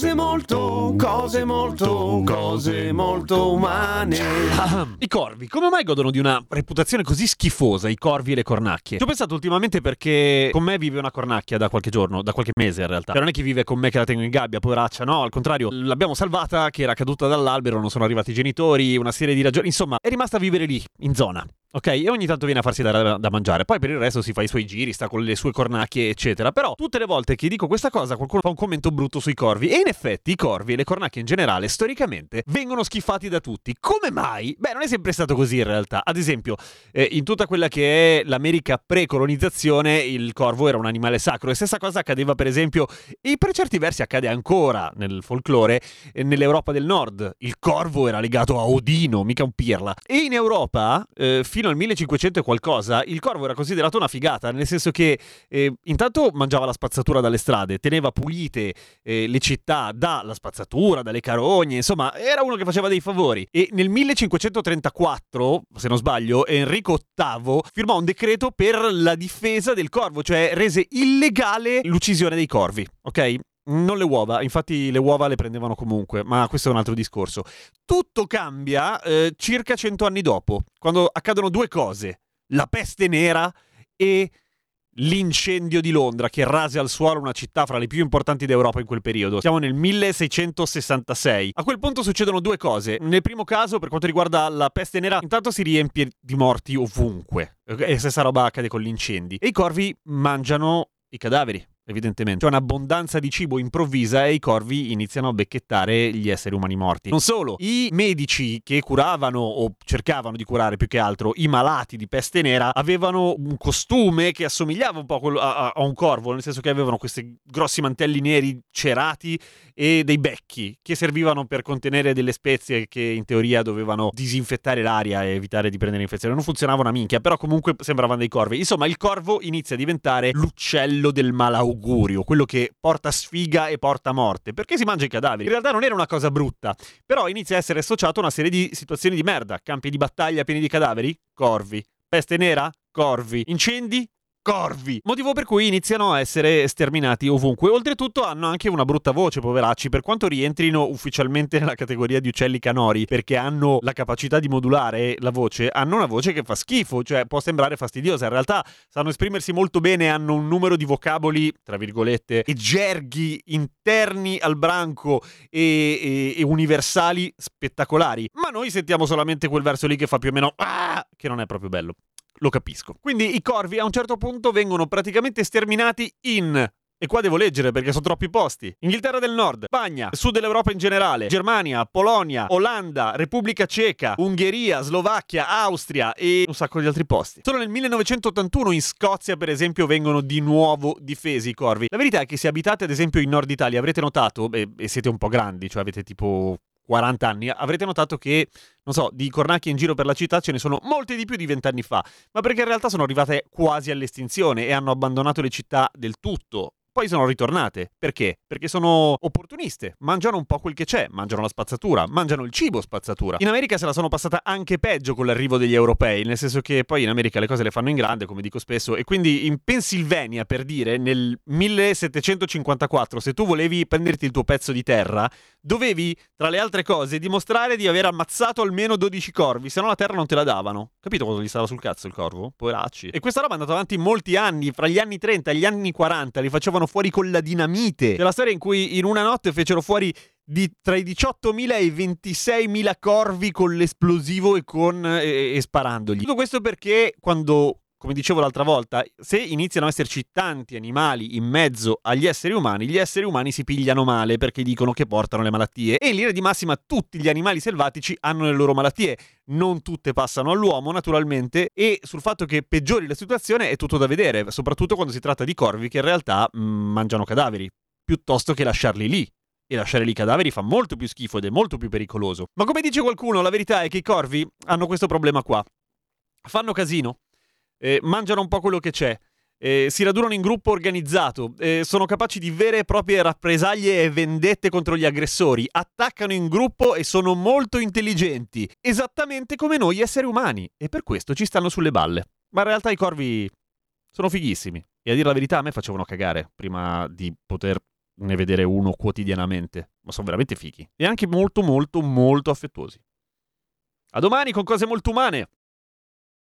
Cose molto, cose molto, cose molto umane. I corvi, come mai godono di una reputazione così schifosa, i corvi e le cornacchie? Ci ho pensato ultimamente perché con me vive una cornacchia da qualche giorno, da qualche mese in realtà. Cioè non è che vive con me che la tengo in gabbia, poveraccia, no, al contrario, l'abbiamo salvata che era caduta dall'albero, non sono arrivati i genitori, una serie di ragioni, insomma, è rimasta a vivere lì, in zona. Ok, e ogni tanto viene a farsi dare da mangiare. Poi per il resto si fa i suoi giri, sta con le sue cornacchie, eccetera. Però tutte le volte che dico questa cosa, qualcuno fa un commento brutto sui corvi. E in effetti i corvi e le cornacchie in generale, storicamente, vengono schifati da tutti. Come mai? Beh, non è sempre stato così in realtà. Ad esempio, eh, in tutta quella che è l'America pre-colonizzazione, il corvo era un animale sacro. E stessa cosa accadeva, per esempio, e per certi versi accade ancora nel folklore, eh, nell'Europa del Nord. Il corvo era legato a Odino, mica un pirla. E in Europa, eh, fino al 1500 e qualcosa, il corvo era considerato una figata, nel senso che eh, intanto mangiava la spazzatura dalle strade, teneva pulite eh, le città dalla spazzatura, dalle carogne, insomma, era uno che faceva dei favori. E nel 1534, se non sbaglio, Enrico VIII firmò un decreto per la difesa del corvo, cioè rese illegale l'uccisione dei corvi, ok? Non le uova, infatti le uova le prendevano comunque, ma questo è un altro discorso. Tutto cambia eh, circa cento anni dopo, quando accadono due cose, la peste nera e l'incendio di Londra che rase al suolo una città fra le più importanti d'Europa in quel periodo. Siamo nel 1666. A quel punto succedono due cose. Nel primo caso, per quanto riguarda la peste nera, intanto si riempie di morti ovunque. E stessa roba accade con gli incendi. E i corvi mangiano i cadaveri evidentemente. C'è un'abbondanza di cibo improvvisa e i corvi iniziano a becchettare gli esseri umani morti. Non solo, i medici che curavano o cercavano di curare più che altro i malati di peste nera avevano un costume che assomigliava un po' a, un corvo, nel senso che avevano questi grossi mantelli neri cerati e dei becchi che servivano per contenere delle spezie che in teoria dovevano disinfettare l'aria e evitare di prendere infezioni. Non funzionava una minchia, però comunque sembravano dei corvi. Insomma, il corvo inizia a diventare l'uccello del malaugurio, quello che porta sfiga e porta morte, perché si mangia i cadaveri. In realtà non era una cosa brutta, però inizia a essere associato a una serie di situazioni di merda. Campi di battaglia pieni di cadaveri? Corvi. Peste nera? Corvi. Incendi? Corvi. Motivo per cui iniziano a essere sterminati ovunque. Oltretutto hanno anche una brutta voce, poveracci, per quanto rientrino ufficialmente nella categoria di uccelli canori, perché hanno la capacità di modulare la voce, hanno una voce che fa schifo, cioè può sembrare fastidiosa. In realtà sanno esprimersi molto bene, hanno un numero di vocaboli, tra virgolette, e gerghi interni al branco e, e, e universali spettacolari. Ma noi sentiamo solamente quel verso lì che fa più o meno ah, che non è proprio bello lo capisco. Quindi i corvi a un certo punto vengono praticamente sterminati in e qua devo leggere perché sono troppi posti. Inghilterra del Nord, Spagna, Sud dell'Europa in generale, Germania, Polonia, Olanda, Repubblica Ceca, Ungheria, Slovacchia, Austria e un sacco di altri posti. Solo nel 1981 in Scozia, per esempio, vengono di nuovo difesi i corvi. La verità è che se abitate ad esempio in Nord Italia avrete notato, e, e siete un po' grandi, cioè avete tipo 40 anni, avrete notato che, non so, di cornacchie in giro per la città ce ne sono molte di più di vent'anni fa, ma perché in realtà sono arrivate quasi all'estinzione e hanno abbandonato le città del tutto poi sono ritornate. Perché? Perché sono opportuniste, mangiano un po' quel che c'è, mangiano la spazzatura, mangiano il cibo spazzatura. In America se la sono passata anche peggio con l'arrivo degli europei, nel senso che poi in America le cose le fanno in grande, come dico spesso, e quindi in Pennsylvania, per dire, nel 1754, se tu volevi prenderti il tuo pezzo di terra, dovevi, tra le altre cose, dimostrare di aver ammazzato almeno 12 corvi, se no la terra non te la davano. Capito quando gli stava sul cazzo il corvo? Poveracci. E questa roba è andata avanti molti anni, fra gli anni 30 e gli anni 40, li facevano fuori con la dinamite. C'è la storia in cui in una notte fecero fuori di tra i 18.000 e i 26.000 corvi con l'esplosivo e, con, e, e sparandogli. Tutto questo perché quando come dicevo l'altra volta, se iniziano ad esserci tanti animali in mezzo agli esseri umani, gli esseri umani si pigliano male perché dicono che portano le malattie. E in linea di massima tutti gli animali selvatici hanno le loro malattie. Non tutte passano all'uomo, naturalmente, e sul fatto che peggiori la situazione è tutto da vedere, soprattutto quando si tratta di corvi che in realtà mh, mm, mangiano cadaveri, piuttosto che lasciarli lì E lasciare lì i cadaveri fa molto più schifo ed è molto più pericoloso. Ma come dice qualcuno, la verità è che i corvi hanno questo problema qua. Fanno casino, eh, mangiano un po' quello che c'è, eh, si radunano in gruppo organizzato, eh, sono capaci di vere e proprie rappresaglie e vendette contro gli aggressori, attaccano in gruppo e sono molto intelligenti, esattamente come noi esseri umani, e per questo ci stanno sulle balle. Ma in realtà i corvi sono fighissimi. E a dire la verità, a me facevano cagare prima di poterne vedere uno quotidianamente. Ma sono veramente fighi. E anche molto, molto, molto affettuosi. A domani con cose molto umane.